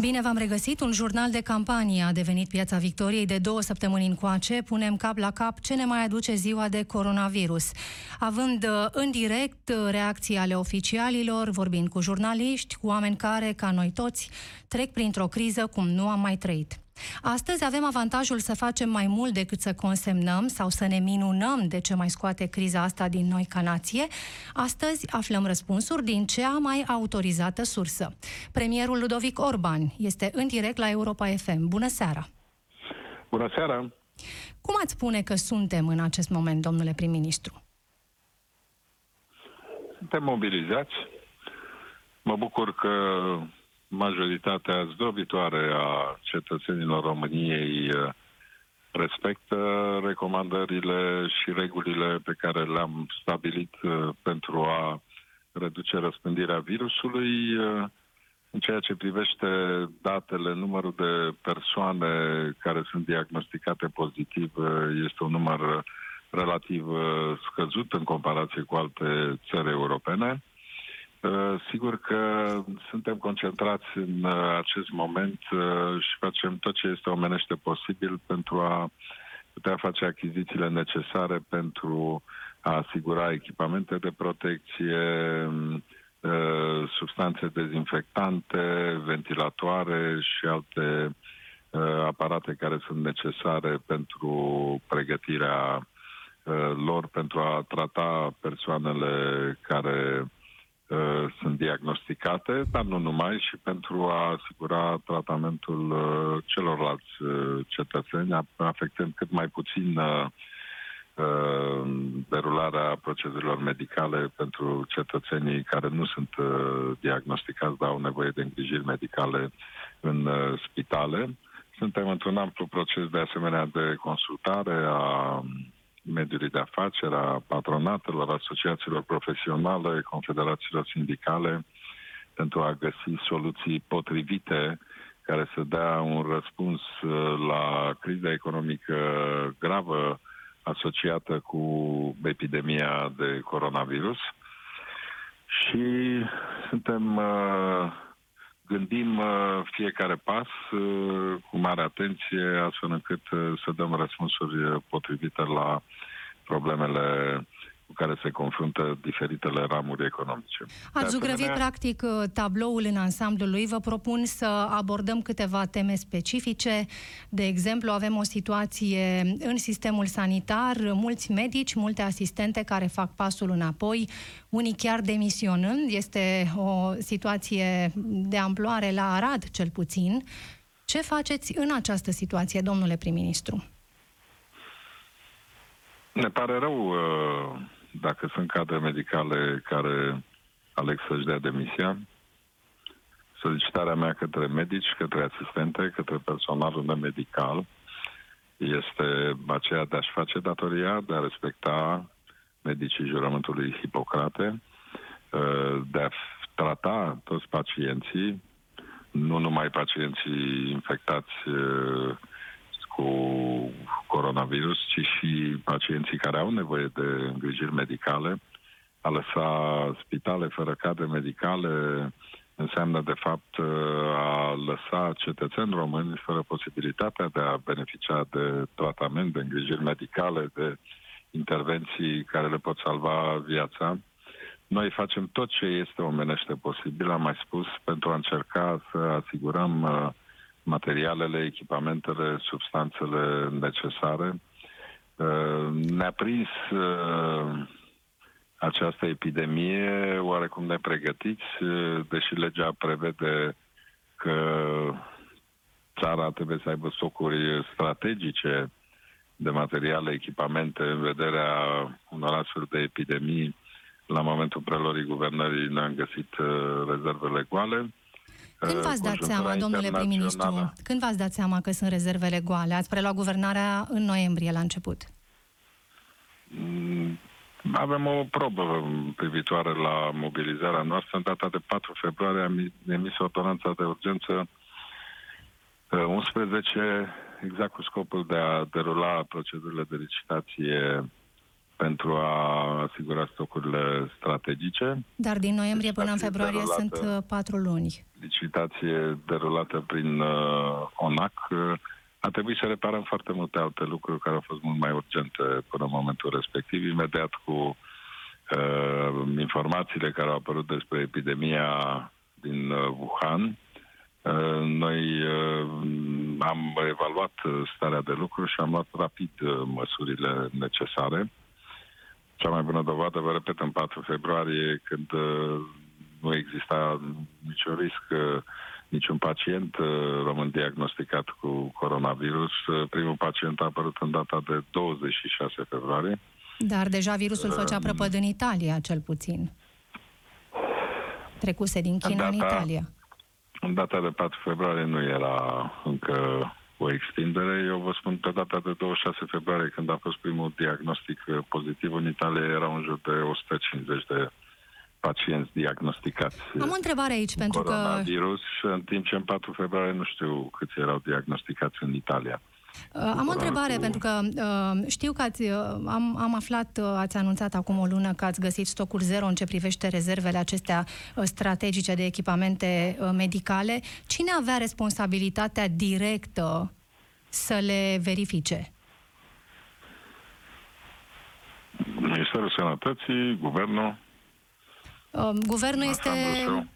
Bine v-am regăsit. Un jurnal de campanie a devenit Piața Victoriei de două săptămâni încoace. Punem cap la cap ce ne mai aduce ziua de coronavirus. Având uh, în direct uh, reacții ale oficialilor, vorbind cu jurnaliști, cu oameni care, ca noi toți, trec printr-o criză cum nu am mai trăit. Astăzi avem avantajul să facem mai mult decât să consemnăm sau să ne minunăm de ce mai scoate criza asta din noi ca nație. Astăzi aflăm răspunsuri din cea mai autorizată sursă. Premierul Ludovic Orban este în direct la Europa FM. Bună seara! Bună seara! Cum ați spune că suntem în acest moment, domnule prim-ministru? Suntem mobilizați. Mă bucur că majoritatea zdrobitoare a cetățenilor României uh, respectă recomandările și regulile pe care le-am stabilit uh, pentru a reduce răspândirea virusului. Uh, în ceea ce privește datele, numărul de persoane care sunt diagnosticate pozitiv este un număr relativ scăzut în comparație cu alte țări europene. Uh, sigur că suntem concentrați în uh, acest moment uh, și facem tot ce este omenește posibil pentru a putea face achizițiile necesare pentru a asigura echipamente de protecție, substanțe dezinfectante, ventilatoare și alte aparate care sunt necesare pentru pregătirea lor pentru a trata persoanele care Uh, sunt diagnosticate, dar nu numai, și pentru a asigura tratamentul uh, celorlalți uh, cetățeni, afectând cât mai puțin derularea procedurilor medicale pentru cetățenii care nu sunt diagnosticați, dar au nevoie de îngrijiri medicale în spitale. Suntem într-un amplu proces de asemenea de consultare a mediului de afaceri, a patronatelor, asociațiilor profesionale, confederațiilor sindicale, pentru a găsi soluții potrivite care să dea un răspuns uh, la criza economică gravă asociată cu epidemia de coronavirus. Și suntem uh, gândim uh, fiecare pas uh, cu mare atenție, astfel încât uh, să dăm răspunsuri potrivite la problemele cu care se confruntă diferitele ramuri economice. Ați zugrăvit practic tabloul în ansamblul lui. Vă propun să abordăm câteva teme specifice. De exemplu, avem o situație în sistemul sanitar, mulți medici, multe asistente care fac pasul înapoi, unii chiar demisionând. Este o situație de amploare la Arad, cel puțin. Ce faceți în această situație, domnule prim-ministru? Ne pare rău uh dacă sunt cadre medicale care aleg să-și dea demisia, solicitarea mea către medici, către asistente, către personalul medical este aceea de a-și face datoria, de a respecta medicii jurământului Hipocrate, de a trata toți pacienții, nu numai pacienții infectați cu coronavirus, ci și pacienții care au nevoie de îngrijiri medicale. A lăsa spitale fără cadre medicale înseamnă, de fapt, a lăsa cetățeni români fără posibilitatea de a beneficia de tratament, de îngrijiri medicale, de intervenții care le pot salva viața. Noi facem tot ce este omenește posibil, am mai spus, pentru a încerca să asigurăm uh, materialele, echipamentele, substanțele necesare. Uh, ne-a prins uh, această epidemie oarecum nepregătiți, uh, deși legea prevede că țara trebuie să aibă stocuri strategice de materiale, echipamente în vederea unor astfel de epidemii. La momentul prelorii guvernării ne-am găsit rezervele goale. Când uh, v-ați dat seama, domnule prim-ministru, când v-ați dat seama că sunt rezervele goale? Ați preluat guvernarea în noiembrie la început. Mm, avem o probă privitoare la mobilizarea noastră. În data de 4 februarie am emis ordonanța de urgență 11, uh, exact cu scopul de a derula procedurile de licitație pentru a asigura stocurile strategice. Dar din noiembrie până în februarie derulată, sunt uh, patru luni. Licitație derulată prin uh, ONAC. Uh, a trebuit să reparăm foarte multe alte lucruri care au fost mult mai urgente până în momentul respectiv. Imediat cu uh, informațiile care au apărut despre epidemia din uh, Wuhan, uh, noi uh, am evaluat starea de lucru și am luat rapid uh, măsurile necesare. Cea mai bună dovadă, vă repet, în 4 februarie, când uh, nu exista niciun risc, uh, niciun pacient uh, român diagnosticat cu coronavirus. Primul pacient a apărut în data de 26 februarie. Dar deja virusul făcea prăpăd în Italia, cel puțin. Trecuse din China data, în Italia. În data de 4 februarie nu era încă o extindere. Eu vă spun, pe data de 26 februarie, când a fost primul diagnostic pozitiv în Italia, erau în jur de 150 de pacienți diagnosticați. Am o întrebare aici, pentru că... virus, în timp ce în 4 februarie nu știu câți erau diagnosticați în Italia. Uh, am o întrebare, cu... pentru că uh, știu că ați, uh, am, am aflat, uh, ați anunțat acum o lună că ați găsit stocuri zero în ce privește rezervele acestea uh, strategice de echipamente uh, medicale. Cine avea responsabilitatea directă să le verifice? Ministerul Sănătății, Guvernul. Uh, guvernul este... Mm,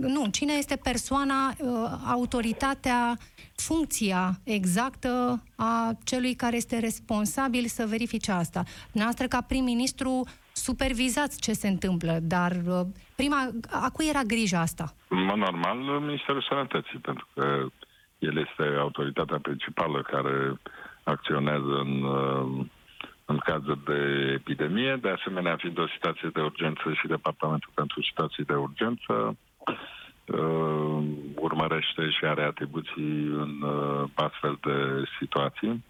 nu, cine este persoana, uh, autoritatea, funcția exactă a celui care este responsabil să verifice asta. Noastră, ca prim-ministru, supervizați ce se întâmplă, dar uh, prima, a cui era grija asta? Mă normal, Ministerul Sănătății, pentru că el este autoritatea principală care acționează în, uh, în cazul de epidemie. De asemenea, fiind o situație de urgență și Departamentul pentru Situații de Urgență, uh, urmărește și are atribuții în uh, astfel de situații.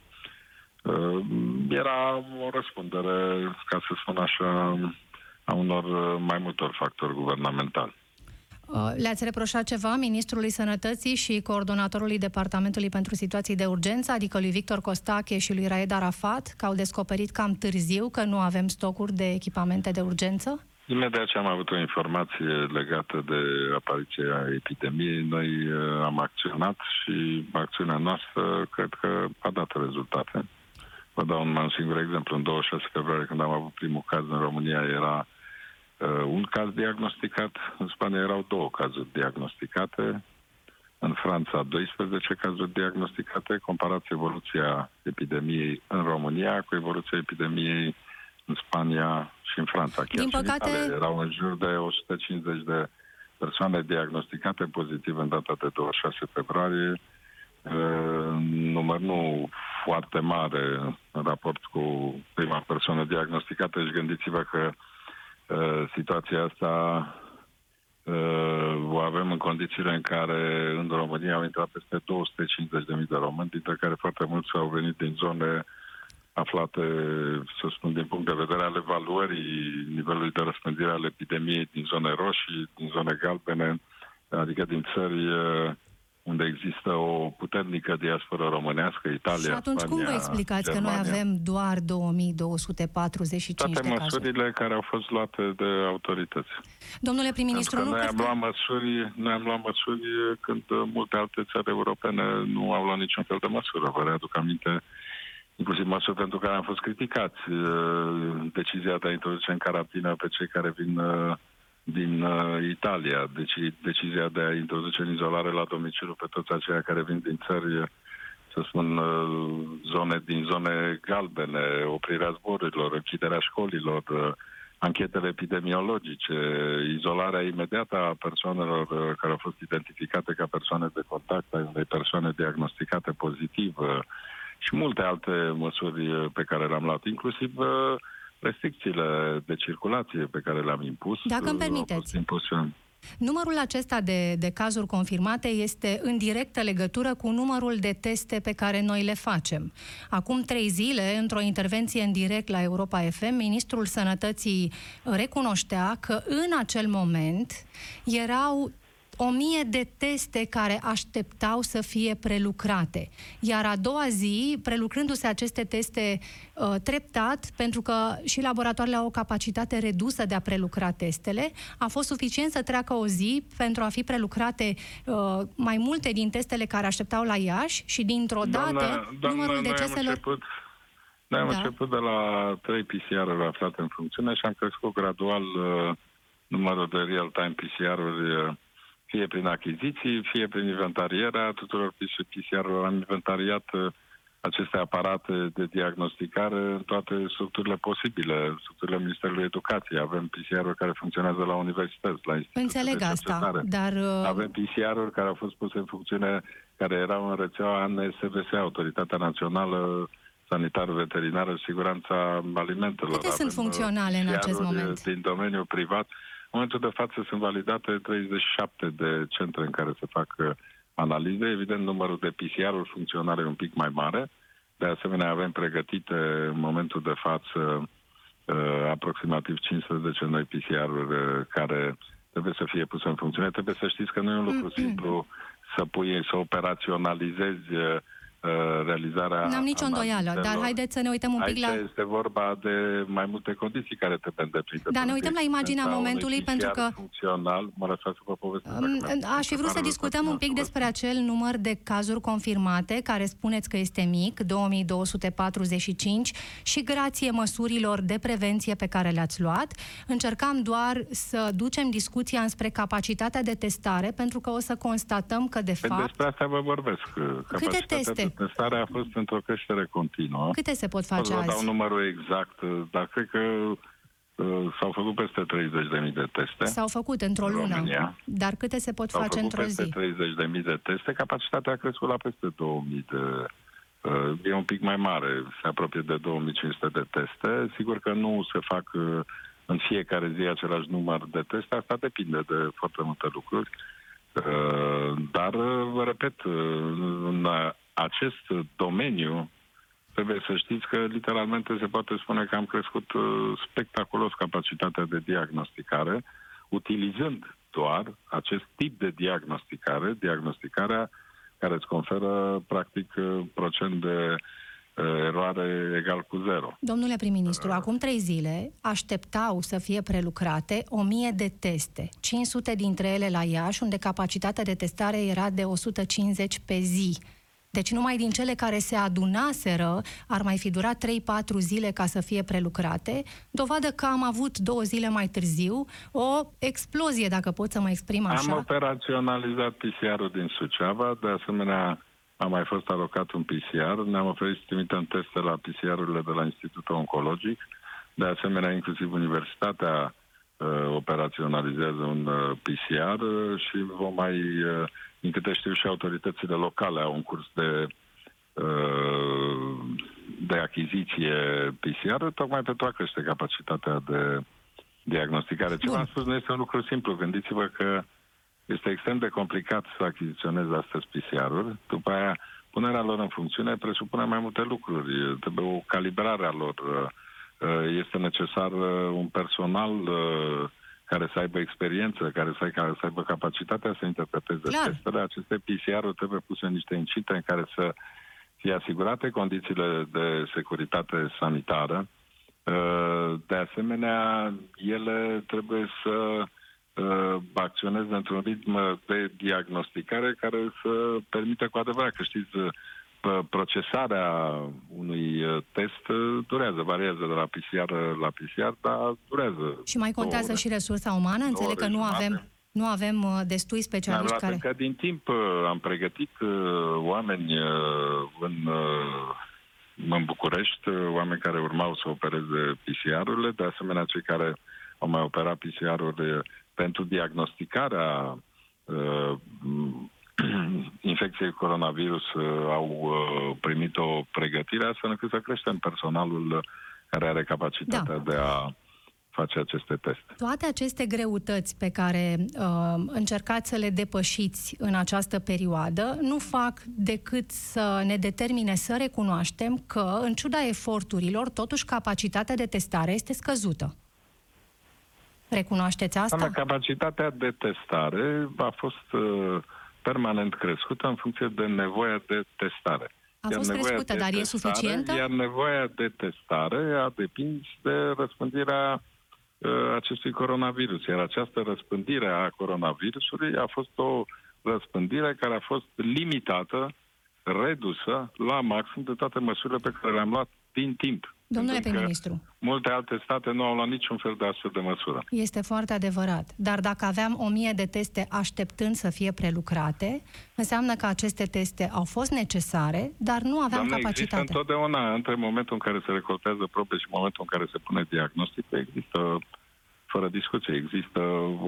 Uh, era o răspundere, ca să spun așa, a unor uh, mai multor factori guvernamentali. Uh, le-ați reproșat ceva Ministrului Sănătății și coordonatorului Departamentului pentru Situații de Urgență, adică lui Victor Costache și lui Raed Arafat, că au descoperit cam târziu că nu avem stocuri de echipamente de urgență? Imediat ce am avut o informație legată de apariția epidemiei, noi uh, am acționat și acțiunea noastră cred că a dat rezultate. Vă dau un, un singur exemplu. În 26 februarie, când am avut primul caz în România, era uh, un caz diagnosticat. În Spania erau două cazuri diagnosticate. În Franța, 12 cazuri diagnosticate. Comparați evoluția epidemiei în România cu evoluția epidemiei în Spania și în Franța. Chiar Din păcate... în erau în jur de 150 de persoane diagnosticate pozitiv în data de 26 februarie. Număr nu foarte mare în raport cu prima persoană diagnosticată și gândiți-vă că situația asta o avem în condițiile în care în România au intrat peste 250.000 de români, dintre care foarte mulți au venit din zone aflate, să spun, din punct de vedere al evaluării nivelului de răspândire al epidemiei din zone roșii, din zone galbene, adică din țări uh, unde există o puternică diasporă românească, Italia, Și atunci Spania, cum vă explicați Germania? că noi avem doar 2245 Toate de măsurile cazuri? care au fost luate de autorități. Domnule prim-ministru, nu noi cred am, că... luat măsuri, noi am luat măsuri când multe alte țări europene nu au luat niciun fel de măsură. Vă readuc aminte inclusiv măsuri pentru care am fost criticați. Decizia de a introduce în carantină pe cei care vin din Italia, deci decizia de a introduce în izolare la domiciliu pe toți aceia care vin din țări, să spun, zone din zone galbene, oprirea zborurilor, închiderea școlilor, anchetele epidemiologice, izolarea imediată a persoanelor care au fost identificate ca persoane de contact, a unei persoane diagnosticate pozitiv, și multe alte măsuri pe care le-am luat, inclusiv restricțiile de circulație pe care le-am impus. Dacă îmi permiteți. Impuse. Numărul acesta de, de cazuri confirmate este în directă legătură cu numărul de teste pe care noi le facem. Acum trei zile, într-o intervenție în direct la Europa FM, Ministrul Sănătății recunoștea că în acel moment erau o mie de teste care așteptau să fie prelucrate. Iar a doua zi, prelucrându-se aceste teste uh, treptat, pentru că și laboratoarele au o capacitate redusă de a prelucra testele, a fost suficient să treacă o zi pentru a fi prelucrate uh, mai multe din testele care așteptau la Iași și dintr-o dată Doamna, doamna, numărul noi am deceselor... început, noi am Da. început de la 3 PCR-uri aflate în funcțiune și am crescut gradual uh, numărul de real-time PCR-uri, uh, fie prin achiziții, fie prin inventarierea tuturor PCR-urilor. Am inventariat uh, aceste aparate de diagnosticare în toate structurile posibile, structurile Ministerului Educației. Avem PCR-uri care funcționează la universități, la instituții Înțeleg de asta, cercetare. dar uh, Avem PCR-uri care au fost puse în funcțiune, care erau în rețeaua NSVS, Autoritatea Națională Sanitară Veterinară și Siguranța Alimentelor. Câte sunt Avem, uh, funcționale în acest PCR-uri moment? Din domeniul privat. În momentul de față sunt validate 37 de centre în care se fac uh, analize. Evident, numărul de PCR-uri funcționale e un pic mai mare. De asemenea, avem pregătite în momentul de față uh, aproximativ 15 noi PCR-uri uh, care trebuie să fie puse în funcțiune. Trebuie să știți că nu e un lucru simplu să pui, să operaționalizezi uh, uh, realizarea n-am nicio îndoială, dar analizelor. haideți să ne uităm un pic Aici la... este vorba de mai multe condiții care trebuie îndeplinite. Da, ne pentru uităm la imaginea existența momentului, unui pentru PCR că- funcțional, mă lăsați să vă povestesc. dacă Um, mi-am Aș fi vrut să preparat discutăm un pic răspunsul. despre acel număr de cazuri confirmate, care spuneți că este mic, 2245, și grație măsurilor de prevenție pe care le-ați luat, încercam doar să ducem discuția înspre capacitatea de testare, pentru că o să constatăm că, de Păi fapt, Despre asta vă vorbesc. Capacitatea teste? De testare a fost într-o creștere continuă. câte se pot O să face vă dau azi? numărul exact, dar cred că uh, s-au făcut peste 30.000 de teste. S-au făcut într-o în lună, România. dar câte se pot S-au face făcut într-o peste zi? 30.000 de teste. Capacitatea a crescut la peste 2.000 de... uh, E un pic mai mare, se apropie de 2500 de teste. Sigur că nu se fac uh, în fiecare zi același număr de teste, asta depinde de foarte multe lucruri. Uh, Dar, uh, vă repet, uh, în acest domeniu trebuie să știți că literalmente se poate spune că am crescut uh, spectaculos capacitatea de diagnosticare, utilizând doar acest tip de diagnosticare, diagnosticarea care îți conferă practic uh, procent de uh, eroare egal cu zero. Domnule prim-ministru, acum trei zile așteptau să fie prelucrate o mie de teste, 500 dintre ele la Iași, unde capacitatea de testare era de 150 pe zi. Deci numai din cele care se adunaseră ar mai fi durat 3-4 zile ca să fie prelucrate, dovadă că am avut două zile mai târziu o explozie, dacă pot să mă exprim așa. Am operaționalizat PCR-ul din Suceava, de asemenea a mai fost alocat un PCR, ne-am oferit să trimitem teste la PCR-urile de la Institutul Oncologic, de asemenea inclusiv Universitatea uh, operaționalizează un uh, PCR uh, și vom mai, uh, din câte știu și autoritățile locale au un curs de uh, de achiziție PCR, tocmai pentru a crește capacitatea de diagnosticare. Ce Bun. v-am spus nu este un lucru simplu. Gândiți-vă că este extrem de complicat să achiziționezi astăzi PCR-uri. După aia, punerea lor în funcțiune presupune mai multe lucruri. Trebuie o calibrare a lor. Este necesar un personal care să aibă experiență, care să, care să aibă capacitatea să interpreteze Clar. testele. Aceste PCR-uri trebuie puse în niște incinte în care să fie asigurate condițiile de securitate sanitară. De asemenea, ele trebuie să uh, acționeze într-un ritm de diagnosticare care să permită cu adevărat, că știți, uh, procesarea unui uh, test uh, durează, variază de la PCR la PCR, dar durează. Și mai contează două și resursa umană? Înțeleg că ore nu jumate. avem, nu avem uh, destui Ne-am specialiști luat care... încă din timp, uh, am pregătit uh, oameni uh, în, uh, în București, uh, oameni care urmau să opereze PCR-urile, de asemenea cei care au mai operat PCR-uri uh, pentru diagnosticarea uh, infecției coronavirus uh, au uh, primit o pregătire astfel încât să creștem personalul uh, care are capacitatea Da. de a face aceste teste. Toate aceste greutăți pe care uh, încercați să le depășiți în această perioadă nu fac decât să ne determine să recunoaștem că, în ciuda eforturilor, totuși capacitatea de testare este scăzută. Recunoașteți asta? Doamna, capacitatea de testare a fost uh, permanent crescută în funcție de nevoia de testare. A fost nevoia crescută, de dar e testare- suficientă? Iar nevoia de testare a depins de răspândirea uh, acestui coronavirus. Iar această răspândire a coronavirusului a fost o răspândire care a fost limitată, redusă la maxim de toate măsurile pe care le-am luat din timp. Domnule Pentru că prim-ministru, Multe alte state nu au luat niciun fel de astfel de măsură. este foarte adevărat. Dar dacă aveam o mie de teste așteptând să fie prelucrate, înseamnă că aceste teste au fost necesare, dar nu aveam Doamne, există capacitate. întotdeauna, între momentul în care se recoltează probe și momentul în care se pune diagnostic, există, fără discuție, există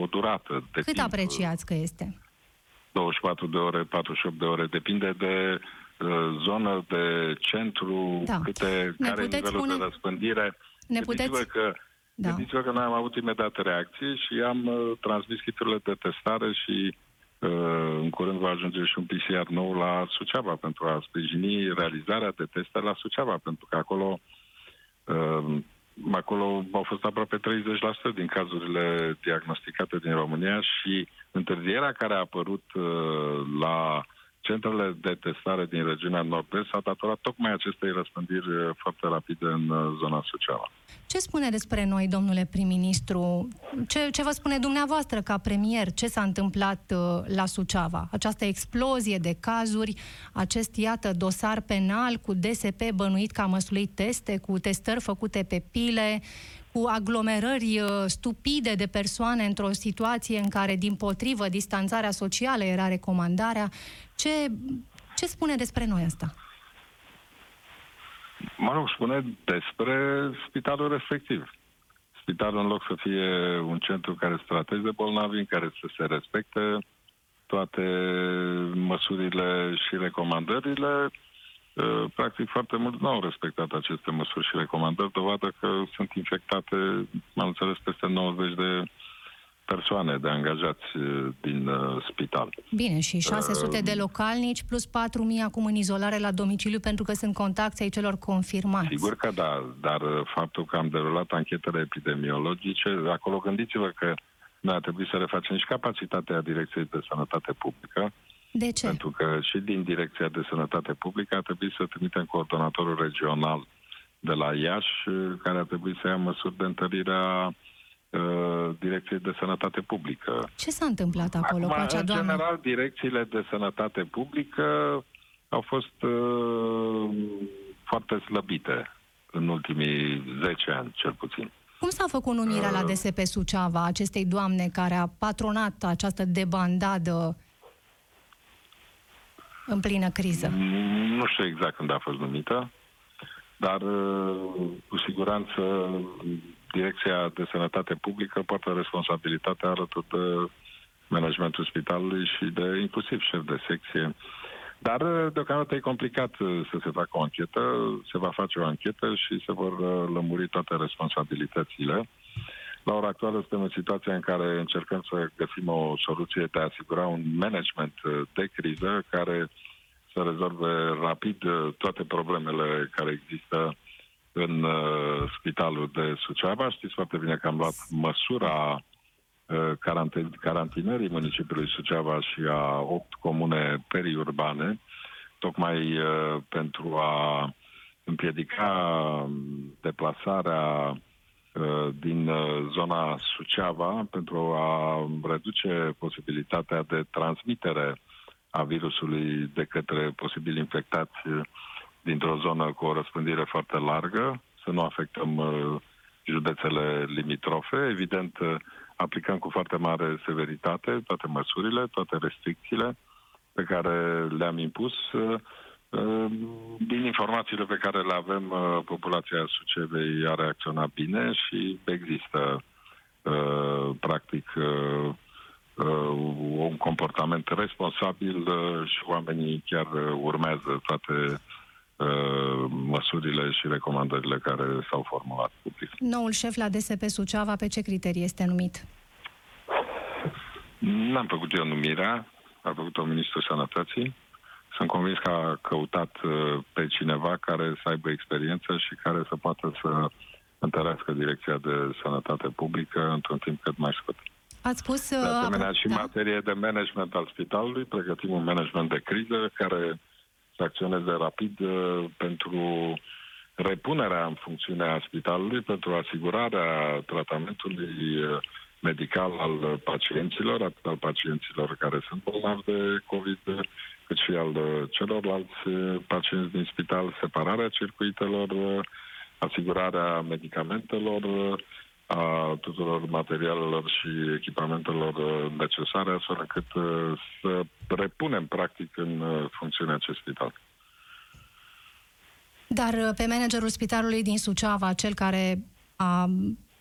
o durată de Cât timp. apreciați că este? 24 de ore, 48 de ore, depinde de uh, zonă, de centru, Da. câte, Ne care e puteți nivelul spune- de răspândire. Ne Gândiți-vă puteți... că, Da. gândiți-vă că noi am avut imediat reacție și am uh, transmis kiturile de testare și uh, în curând va ajunge și un PCR nou la Suceava pentru a sprijini realizarea de teste la Suceava, pentru că acolo uh, acolo au fost aproape 30% din cazurile diagnosticate din România și întârzierea care a apărut uh, la centrele de testare din regiunea nord-est s-a datorat tocmai acestei răspândiri uh, foarte rapide în uh, zona Suceava. Ce spune despre noi, domnule prim-ministru? Ce, ce vă spune dumneavoastră ca premier? Ce s-a întâmplat uh, la Suceava? Această explozie de cazuri, acest, iată, dosar penal cu DSP bănuit că a măsluit teste, cu testări făcute pe pile, cu aglomerări uh, stupide de persoane într-o situație în care, din potrivă, distanțarea socială era recomandarea. Ce, ce spune despre noi asta? Mă rog, spune despre spitalul respectiv. Spitalul, în loc să fie un centru care să trateze bolnavi, în care să se respecte toate măsurile și recomandările, uh, practic foarte mult nu au respectat aceste măsuri și recomandări, dovadă că sunt infectate, am înțeles, peste 90 de persoane, de angajați uh, din uh, spital. Bine, și 600 Uh, de localnici plus 4.000 acum în izolare la domiciliu pentru că sunt contacți ai celor confirmați. Sigur că da, dar uh, faptul că am derulat anchetele epidemiologice, acolo gândiți-vă că noi a trebuit să refacem și capacitatea Direcției de Sănătate Publică, De ce? pentru că și din Direcția de Sănătate Publică a trebuit să trimitem coordonatorul regional de la Iași, uh, care a trebuit să ia măsuri de întărire a uh, Direcției de Sănătate Publică. Ce s-a întâmplat acolo cu acea în doamnă? general, direcțiile de sănătate publică au fost uh, foarte slăbite în ultimii 10 ani, cel puțin. Cum s-a făcut numirea la DSP Suceava acestei doamne care a patronat această debandadă în plină criză? Nu știu exact când a fost numită, dar uh, cu siguranță Direcția de Sănătate Publică poartă responsabilitatea alături de managementul spitalului și de inclusiv șef de secție. Dar uh, deocamdată e complicat uh, să se facă o anchetă, se va face o anchetă și se vor uh, lămuri toate responsabilitățile. La ora actuală suntem în situația în care încercăm să găsim o soluție de a asigura un management uh, de criză care să rezolve rapid uh, toate problemele care există în uh, spitalul de Suceava. Știți foarte bine că am luat măsura uh, carante- carantinării municipiului Suceava și a opt comune periurbane, tocmai uh, pentru a împiedica um, deplasarea uh, din uh, zona Suceava pentru a reduce posibilitatea de transmitere a virusului de către posibili infectați uh, dintr-o zonă cu o răspândire foarte largă, să nu afectăm uh, județele limitrofe. Evident, uh, aplicăm cu foarte mare severitate toate măsurile, toate restricțiile pe care le-am impus. Uh, uh, Din informațiile pe care le avem, uh, populația Sucevei a reacționat bine și există uh, practic uh, uh, un comportament responsabil uh, și oamenii chiar uh, urmează toate uh, măsurile și recomandările care s-au formulat public. Noul șef la DSP Suceava pe ce criterii este numit? N-am făcut eu numirea, a făcut-o Ministrul Sănătății. Sunt convins că a căutat uh, pe cineva care să aibă experiență și care să poată să întărească Direcția de Sănătate Publică într-un timp cât mai scurt. Ați spus... De asemenea, și în da. materie de management al spitalului, pregătim un management de criză care să acționeze rapid uh, pentru repunerea în funcțiune a spitalului, pentru asigurarea tratamentului uh, medical al pacienților, atât al pacienților care sunt bolnavi de COVID, cât și al celorlalți pacienți din spital, separarea circuitelor, asigurarea medicamentelor, a tuturor materialelor și echipamentelor necesare, astfel încât să repunem practic în funcțiune acest spital. Dar pe managerul spitalului din Suceava, cel care a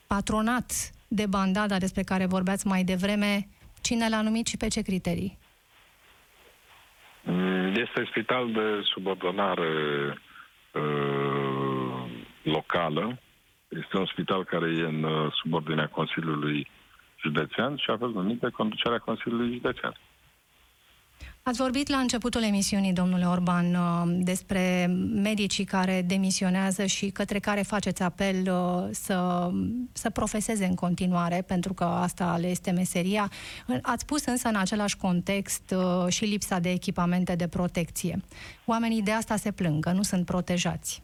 patronat de bandada despre care vorbeați mai devreme, cine l-a numit și pe ce criterii? Mm, este spital de subordonare uh, locală. Este un spital care e în uh, subordinea Consiliului Județean și a fost numit de conducerea Consiliului Județean. Ați vorbit la începutul emisiunii, domnule Orban, uh, despre medicii care demisionează și către care faceți apel uh, să, să profeseze în continuare, pentru că asta le este meseria. Ați pus însă în același context uh, și lipsa de echipamente de protecție. Oamenii de asta se plâng, că nu sunt protejați.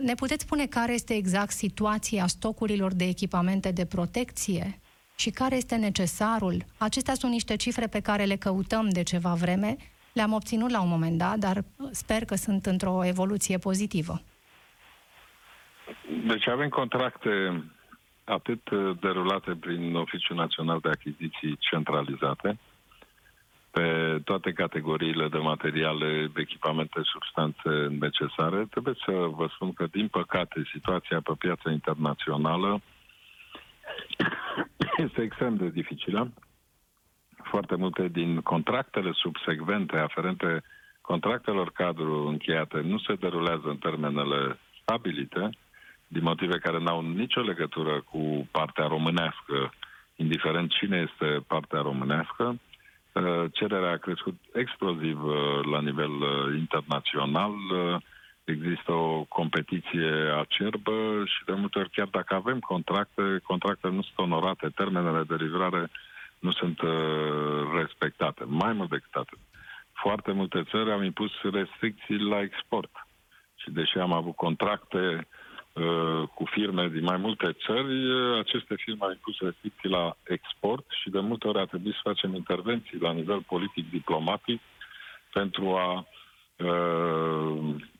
Ne puteți spune care este exact situația stocurilor de echipamente de protecție? Și care este necesarul. Acestea sunt niște cifre pe care le căutăm de ceva vreme, le-am obținut la un moment dat, dar sper că sunt într-o evoluție pozitivă. Deci avem contracte atât derulate prin Oficiul Național de Achiziții centralizate, pe toate categoriile de materiale, echipamente, substanțe necesare. Trebuie să vă spun că, din păcate, situația pe piața internațională este extrem de dificilă. Foarte multe din contractele subsecvente aferente contractelor cadru încheiate nu se derulează în termenele stabilite, din motive care n-au nicio legătură cu partea românească, indiferent cine este partea românească. Uh, cererea a crescut exploziv uh, la nivel uh, internațional există o competiție acerbă și de multe ori chiar dacă avem contracte, contractele nu sunt onorate, termenele de livrare nu sunt uh, respectate. Mai mult decât atât. Foarte multe țări au impus restricții la export. Și deși am avut contracte uh, cu firme din mai multe țări, uh, aceste firme au impus restricții la export și de multe ori a trebuit să facem intervenții la nivel politic-diplomatic pentru a uh,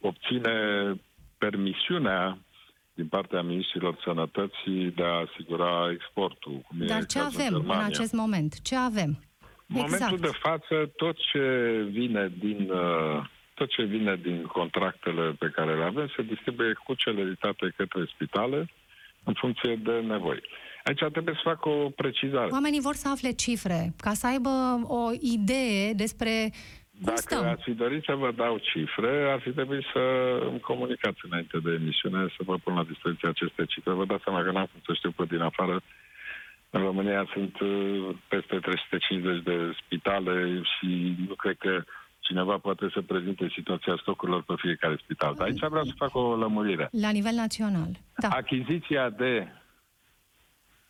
obține permisiunea din partea ministrilor sănătății de a asigura exportul. Cum Dar ce avem în, în acest moment? Ce avem? În exact. momentul de față, tot ce vine din uh, tot ce vine din contractele pe care le avem se distribuie cu celeritate către spitale în funcție de nevoi. Aici trebuie să fac o precizare. Oamenii vor să afle cifre, ca să aibă o idee despre dacă stăm? ați fi dorit să vă dau cifre, ar fi trebuit să îmi comunicați înainte de emisiune, să vă pun la dispoziție aceste cifre. Vă dați seama că n-am cum să știu pe din afară. În România sunt uh, peste 350 de spitale și nu cred că cineva poate să prezinte situația stocurilor pe fiecare spital. Dar aici vreau să fac o lămurire. La nivel național. Da. Achiziția de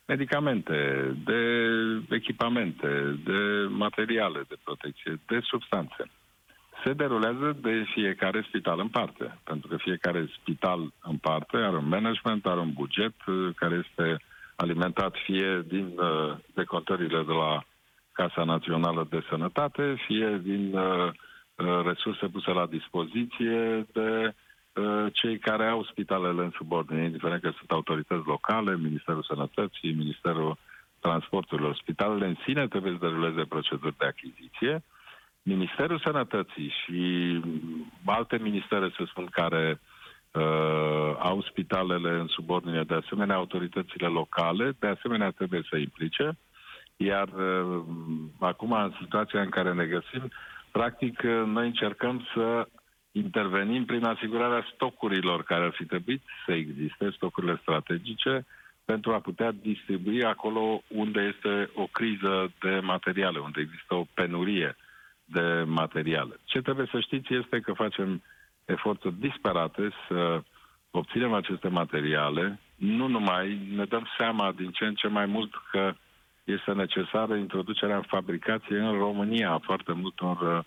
medicamente, de echipamente, de materiale de protecție, de substanțe. Se derulează de fiecare spital în parte, pentru că fiecare spital în parte are un management, are un buget uh, care este alimentat fie din uh, decontările de la Casa Națională de Sănătate, fie din uh, resurse puse la dispoziție de Uh, cei care au spitalele în subordine, indiferent că sunt autorități locale, Ministerul Sănătății, Ministerul Transporturilor. Spitalele în sine trebuie să deruleze proceduri de achiziție. Ministerul Sănătății și alte ministere, să spun, care uh, au spitalele în subordine, de asemenea autoritățile locale, de asemenea trebuie să implice. Iar uh, acum, în situația în care ne găsim, practic, uh, noi încercăm să intervenim prin asigurarea stocurilor care ar fi trebuit să existe, stocurile strategice, pentru a putea distribui acolo unde este o criză de materiale, unde există o penurie de materiale. Ce trebuie să știți este că facem eforturi disperate să obținem aceste materiale nu numai, ne dăm seama din ce în ce mai mult că este necesară introducerea în fabricație în România a foarte multor uh,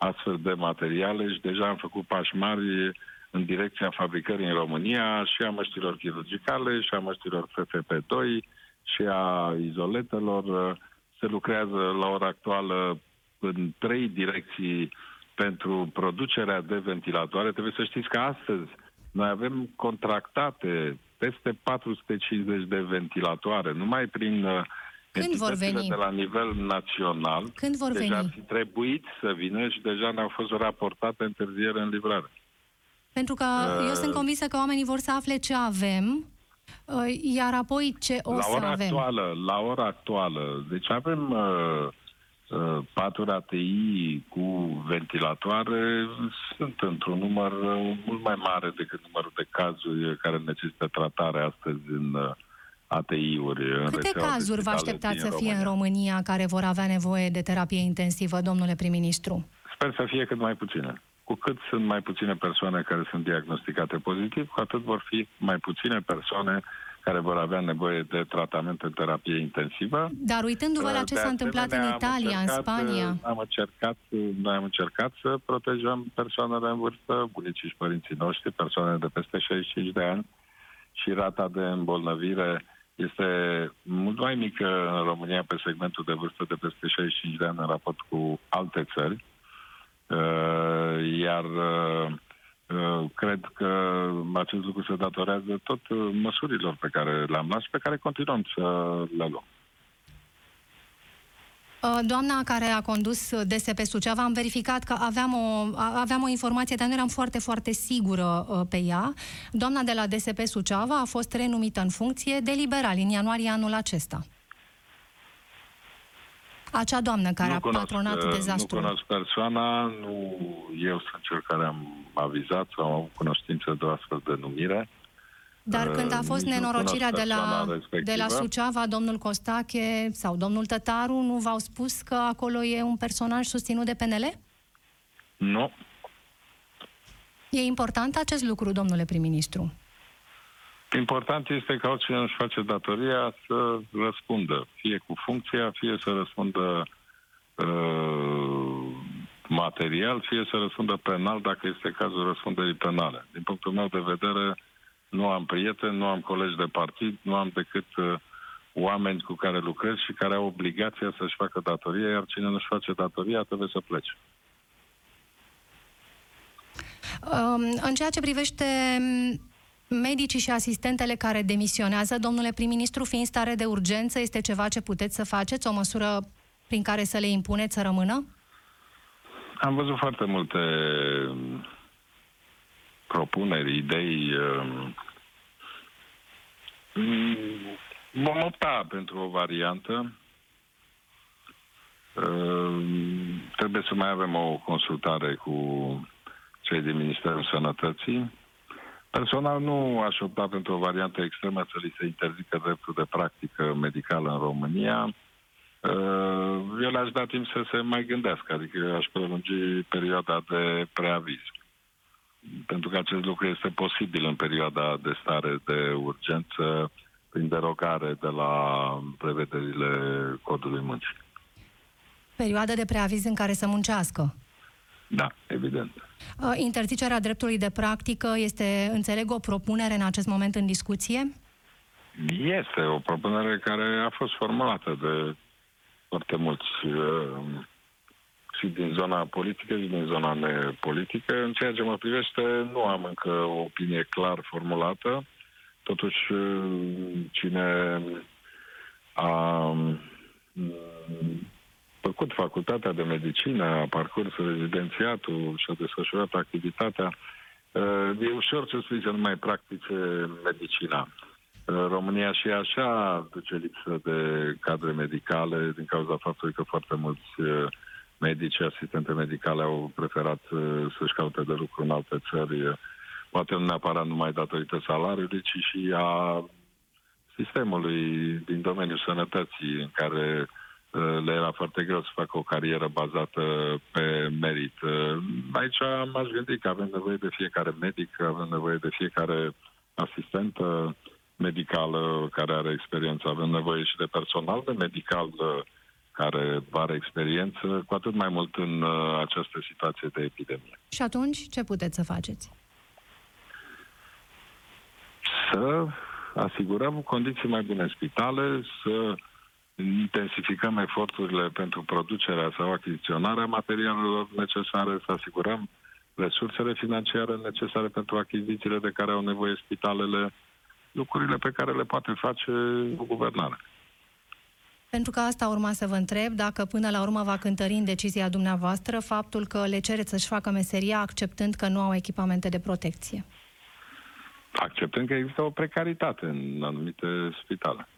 astfel de materiale și deja am făcut pași mari în direcția fabricării în România și a măștilor chirurgicale și a măștilor FFP2 și a izoletelor. Se lucrează la ora actuală în trei direcții pentru producerea de ventilatoare. Trebuie să știți că astăzi noi avem contractate peste 450 de ventilatoare, numai prin uh, când vor veni? de la nivel național. Când vor deja veni? ar fi trebuit să vină și deja ne-au fost raportate întârziere în livrare. Pentru că uh, eu sunt convinsă că oamenii vor să afle ce avem, uh, iar apoi ce o la să ora avem. Actuală, la ora actuală, deci avem uh, uh, paturi ATI cu ventilatoare, sunt într-un număr uh, mult mai mare decât numărul de cazuri care necesită tratare astăzi în uh, ATI-uri. În Câte rețeaua de cazuri vă spitale așteptați din să fie în România. România care vor avea nevoie de terapie intensivă, domnule prim-ministru? Sper să fie cât mai puține. Cu cât sunt mai puține persoane care sunt diagnosticate pozitiv, cu atât vor fi mai puține persoane care vor avea nevoie de tratament în terapie intensivă. Dar uitându-vă la ce De s-a întâmplat în asemenea, am Italia, în încercat, Spania, Am încercat, noi am încercat să protejăm persoanele în vârstă, bunicii și părinții noștri, persoanele de peste 65 de ani și rata de îmbolnăvire este mult mai mică în România pe segmentul de vârstă de peste 65 de ani în raport cu alte țări. Uh, Iar uh, uh, cred că acest lucru se datorează tot uh, măsurilor pe care le-am luat și pe care continuăm să le luăm. Uh, Doamna care a condus DSP Suceava, am verificat că aveam o, a- aveam o informație, dar nu eram foarte, foarte sigură uh, pe ea. Doamna de la DSP Suceava a fost renumită în funcție de liberal în ianuarie anul acesta. Acea doamnă care a patronat uh, dezastrul. Nu cunosc persoana, nu eu sunt cel care am avizat sau am avut cunoștință de o astfel de numire. Dar Uh, când a fost nici nu nenorocirea cunosc de la, persoana de respectivă. la Suceava, domnul Costache sau domnul Tătaru nu v-au spus că acolo e un personaj susținut de PNL? Nu, E important acest lucru, domnule prim-ministru. Important este ca oricine își face datoria să răspundă, fie cu funcția, fie să răspundă uh, material, fie să răspundă penal, dacă este cazul răspunderii penale. Din punctul meu de vedere, nu am prieteni, nu am colegi de partid, nu am decât uh, oameni cu care lucrez și care au obligația să-și facă datoria, iar cine nu-și face datoria trebuie să plece. Um, În ceea ce privește m, medicii și asistentele care demisionează, domnule prim-ministru, fiind stare de urgență, este ceva ce puteți să faceți, o măsură prin care să le impuneți să rămână? Am văzut foarte multe um, propuneri, idei. um, mm, Vom opta pentru o variantă. Um, Trebuie să mai avem o consultare cu cei din Ministerul Sănătății. Personal nu aș opta pentru o variantă extremă să li se interzică dreptul de practică medicală în România. Uh, Eu le-aș da timp să se mai gândească, adică aș prelungi perioada de preaviz. Pentru că acest lucru este posibil în perioada de stare de urgență prin derogare de la prevederile codului muncii. Perioadă de preaviz în care să muncească. Da, evident. Uh, Interzicerea dreptului de practică este, înțeleg, o propunere în acest moment în discuție? Este o propunere care a fost formulată de foarte mulți uh, și din zona politică și din zona nepolitică. În ceea ce mă privește, nu am încă o opinie clar formulată. Totuși, uh, cine a mm, făcut facultatea de medicină, a parcurs rezidențiatul și a desfășurat activitatea, uh, e ușor să spui să nu mai practice medicina. Uh, România și așa duce lipsă de cadre medicale din cauza faptului că foarte mulți uh, medici, asistente medicale au preferat uh, să-și caute de lucru în alte țări, uh, poate nu neapărat numai datorită salariului, ci și a sistemului din domeniul sănătății, în care uh, le era foarte greu să facă o carieră bazată pe merit. Uh, Aici m-aș gândi că avem nevoie de fiecare medic, avem nevoie de fiecare asistentă, medicală care are experiență, avem nevoie și de personal de medical uh, care are experiență, cu atât mai mult în uh, această situație de epidemie. Și atunci, ce puteți să faceți? Să asigurăm condiții mai bune în spitale, să intensificăm eforturile pentru producerea sau achiziționarea materialelor necesare, să asigurăm resursele financiare necesare pentru achizițiile de care au nevoie spitalele, lucrurile pe care le poate face o guvernare. Pentru că asta urma să vă întreb, dacă până la urmă va cântări în decizia dumneavoastră faptul că le cereți să-și facă meseria acceptând că nu au echipamente de protecție. Acceptând că există o precaritate în anumite spitale.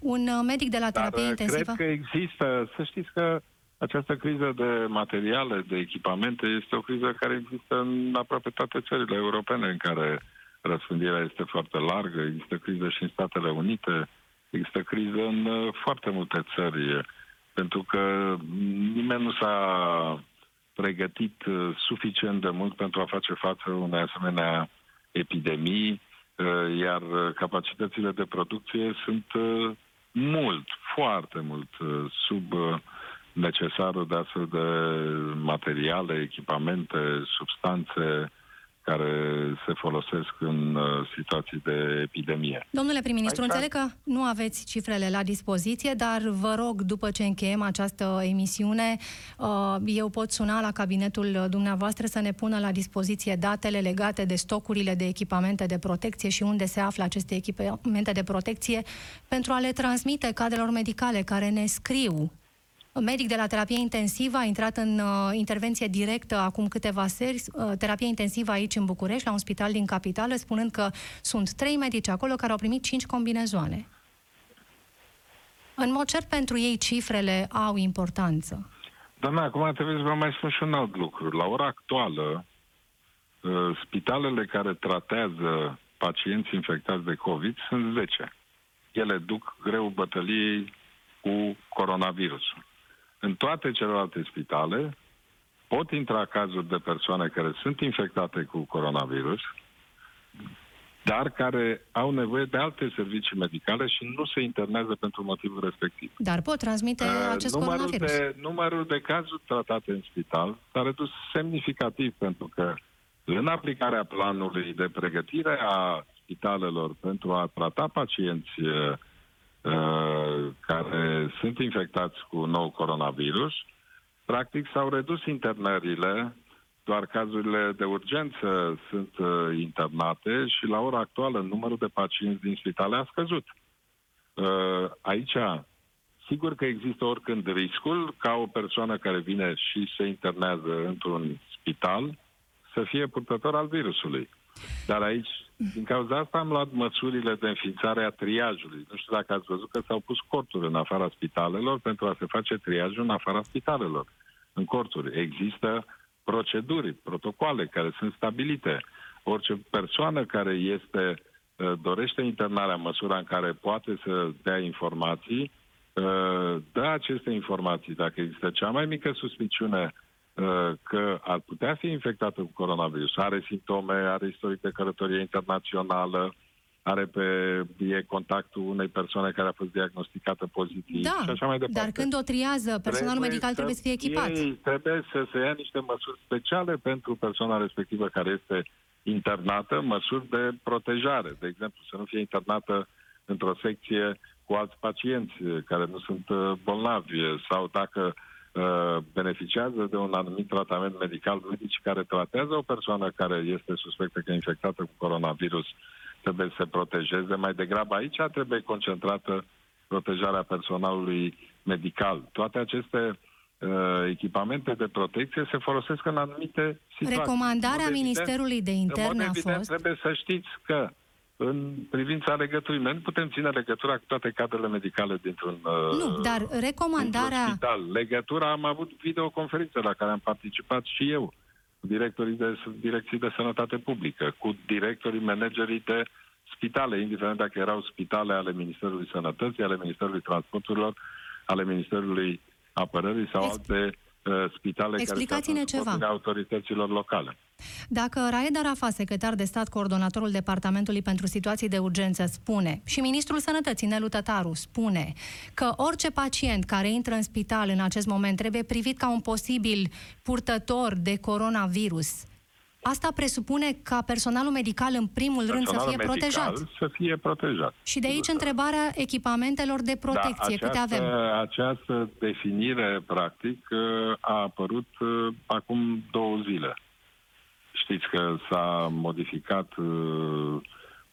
Un uh, medic de la terapie Dar uh, intensivă? cred că există, să știți că această criză de materiale, de echipamente, este o criză care există în aproape toate țările europene în care răspândirea este foarte largă. Există criză și în Statele Unite, există criză în uh, foarte multe țări, pentru că nimeni nu s-a pregătit suficient de mult pentru a face față unei asemenea epidemii, iar capacitățile de producție sunt mult, foarte mult uh, sub uh, necesarul de astfel de materiale, echipamente, substanțe care se folosesc în uh, situații de epidemie. Domnule prim-ministru, Aici... înțeleg că nu aveți cifrele la dispoziție, dar vă rog, după ce încheiem această emisiune, eu pot suna la cabinetul dumneavoastră să ne pună la dispoziție datele legate de stocurile de echipamente de protecție și unde se află aceste echipamente de protecție pentru a le transmite cadrelor medicale care ne scriu medic de la terapie intensivă, a intrat în uh, intervenție directă acum câteva seri, uh, terapie intensivă aici în București, la un spital din capitală, spunând că sunt trei medici acolo care au primit cinci combinezoane. În mod cert, pentru ei cifrele au importanță. Doamna, acum trebuie să vă mai spun și un alt lucru. La ora actuală, uh, spitalele care tratează pacienți infectați de COVID sunt 10. Ele duc greu bătăliei cu coronavirusul. În toate celelalte spitale pot intra cazuri de persoane care sunt infectate cu coronavirus, dar care au nevoie de alte servicii medicale și nu se internează pentru motivul respectiv. Dar pot transmite uh, acest numărul coronavirus. De, numărul de cazuri tratate în spital s-a redus semnificativ pentru că în aplicarea planului de pregătire a spitalelor pentru a trata pacienți uh, Uh, care sunt infectați cu nou coronavirus, practic s-au redus internările, doar cazurile de urgență sunt uh, internate și la ora actuală numărul de pacienți din spitale a scăzut. Uh, aici, sigur că există oricând riscul ca o persoană care vine și se internează într-un spital să fie purtător al virusului. Dar aici din cauza asta am luat măsurile de înființare a triajului. Nu știu dacă ați văzut că s-au pus corturi în afara spitalelor pentru a se face triajul în afara spitalelor. În corturi există proceduri, protocoale care sunt stabilite. Orice persoană care este uh, dorește internarea în măsura în care poate să dea informații, uh, dă aceste informații. Dacă există cea mai mică suspiciune Uh, că ar putea fi infectată cu coronavirus, are simptome, are istoric de călătorie internațională, are pe e contactul unei persoane care a fost diagnosticată pozitiv da, și așa mai departe. dar când o triază, personalul trebuie medical trebuie să fie echipat. Ei, trebuie să se ia niște măsuri speciale pentru persoana respectivă care este internată, măsuri de protejare. De exemplu, să nu fie internată într-o secție cu alți pacienți care nu sunt uh, bolnavi sau dacă Uh, beneficiază de un anumit tratament medical. Medici care tratează o persoană care este suspectă că e infectată cu coronavirus trebuie să se protejeze. Mai degrabă aici trebuie concentrată protejarea personalului medical. Toate aceste uh, echipamente de protecție se folosesc în anumite situații. Recomandarea Ministerului de Interne a fost... Trebuie să știți că în privința legăturii. Noi nu putem ține legătura cu toate cadrele medicale dintr-un Nu, uh, dar recomandarea... spital. Legătura, am avut videoconferință la care am participat și eu, cu directorii de direcții de sănătate publică, cu directorii managerii de spitale, indiferent dacă erau spitale ale Ministerului Sănătății, ale Ministerului Transporturilor, ale Ministerului Apărării sau Ex- alte uh, spitale Explicați-ne care sunt ceva. autorităților locale. Dacă Raed Arafat, secretar de stat, coordonatorul Departamentului pentru Situații de Urgență, spune și Ministrul Sănătății, Nelu Tătaru, spune că orice pacient care intră în spital în acest moment trebuie privit ca un posibil purtător de coronavirus, Asta presupune ca personalul medical în primul rând să fie protejat. să fie protejat. Și de aici întrebarea echipamentelor de protecție. Da, această, Câte avem? Această definire, practic, a apărut uh, acum două zile. Știți că s-a modificat uh,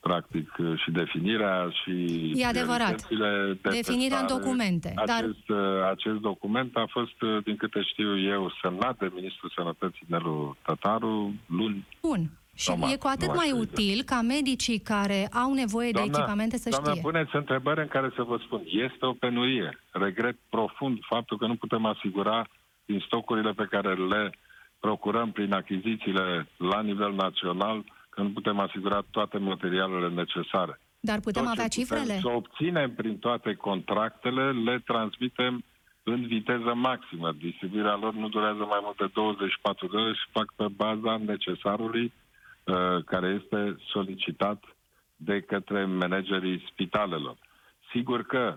practic și definirea și e adevărat. De definirea în documente. Acest, dar... acest document a fost, din câte știu eu, semnat de Ministrul Sănătății Nelu Tătaru luni. Bun. Și Toma, e cu atât mai util ca medicii care au nevoie doamna, de echipamente să doamna, știe. puneți întrebări în care să vă spun. Este o penurie. Regret profund faptul că nu putem asigura din stocurile pe care le procurăm prin achizițiile la nivel național că nu putem asigura toate materialele necesare. Dar putem Tot avea cifrele? Să obținem prin toate contractele, le transmitem în viteză maximă. Distribuirea lor nu durează mai mult de 24 de ore și fac pe baza necesarului uh, care este solicitat de către managerii spitalelor. Sigur că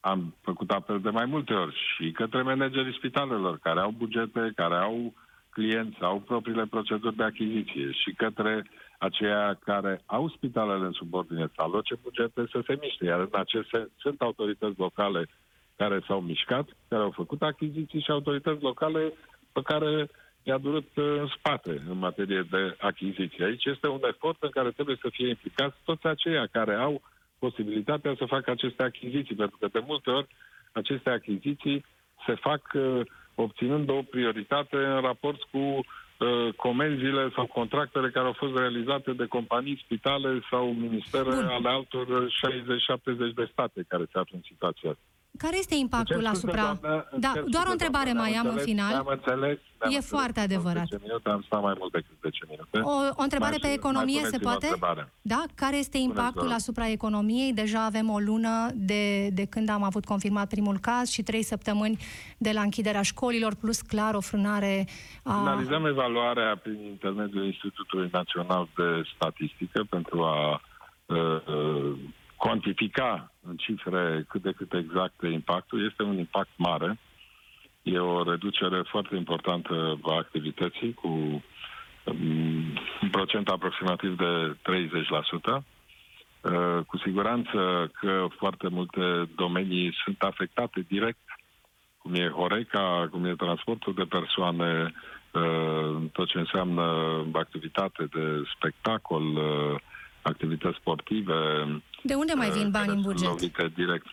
am făcut apel de mai multe ori și către managerii spitalelor care au bugete, care au clienți, au propriile proceduri de achiziție și către aceia care au spitalele în subordine să aloce bugete să se miște. Iar în acest sens sunt autorități locale care s-au mișcat, care au făcut achiziții și autorități locale pe care i-a durut în spate în materie de achiziții. Aici este un efort în care trebuie să fie implicați toți aceia care au posibilitatea să facă aceste achiziții, pentru că de multe ori aceste achiziții se fac uh, obținând o prioritate în raport cu uh, comenzile sau contractele care au fost realizate de companii, spitale sau ministere Bun. ale altor 60-70 de state care se află în situația asta. Care este impactul asupra... Doamnă, da, doar o întrebare mai am în final. Am înțeles. E foarte adevărat. 10 minute, am stat mai mult decât 10 minute. O, o întrebare mai pe economie se poate? Da? Care este impactul asupra economiei? Deja avem o lună de, de când am avut confirmat primul caz și trei săptămâni de la închiderea școlilor, plus clar o frânare a... Finalizăm evaluarea prin intermediul Institutului Național de Statistică pentru a uh, uh, cuantifica în cifre cât de cât exact impactul. Este un impact mare. E o reducere foarte importantă a activității cu um, un procent aproximativ de 30%. Uh, cu siguranță că foarte multe domenii sunt afectate direct, cum e Horeca, cum e transportul de persoane, uh, tot ce înseamnă activitate de spectacol, uh, activități sportive. De unde mai vin bani în buget? direct.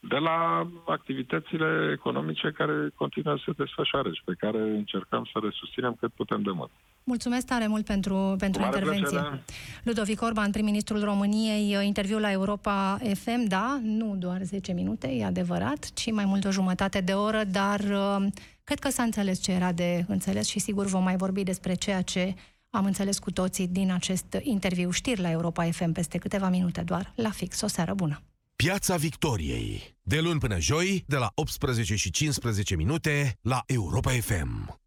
De la activitățile economice care continuă să se desfășoare și pe care încercăm să le susținem cât putem de mult. Mulțumesc tare mult pentru, pentru intervenție. Plăcere. Ludovic Orban, prim-ministrul României, interviu la Europa FM, da, nu doar 10 minute, e adevărat, ci mai mult o jumătate de oră, dar uh, cred că s-a înțeles ce era de înțeles și sigur vom mai vorbi despre ceea ce am înțeles cu toții din acest interviu știri la Europa FM peste câteva minute doar, la fix. O seară bună! Piața Victoriei. De luni până joi, de la 18 și 15 minute, la Europa FM.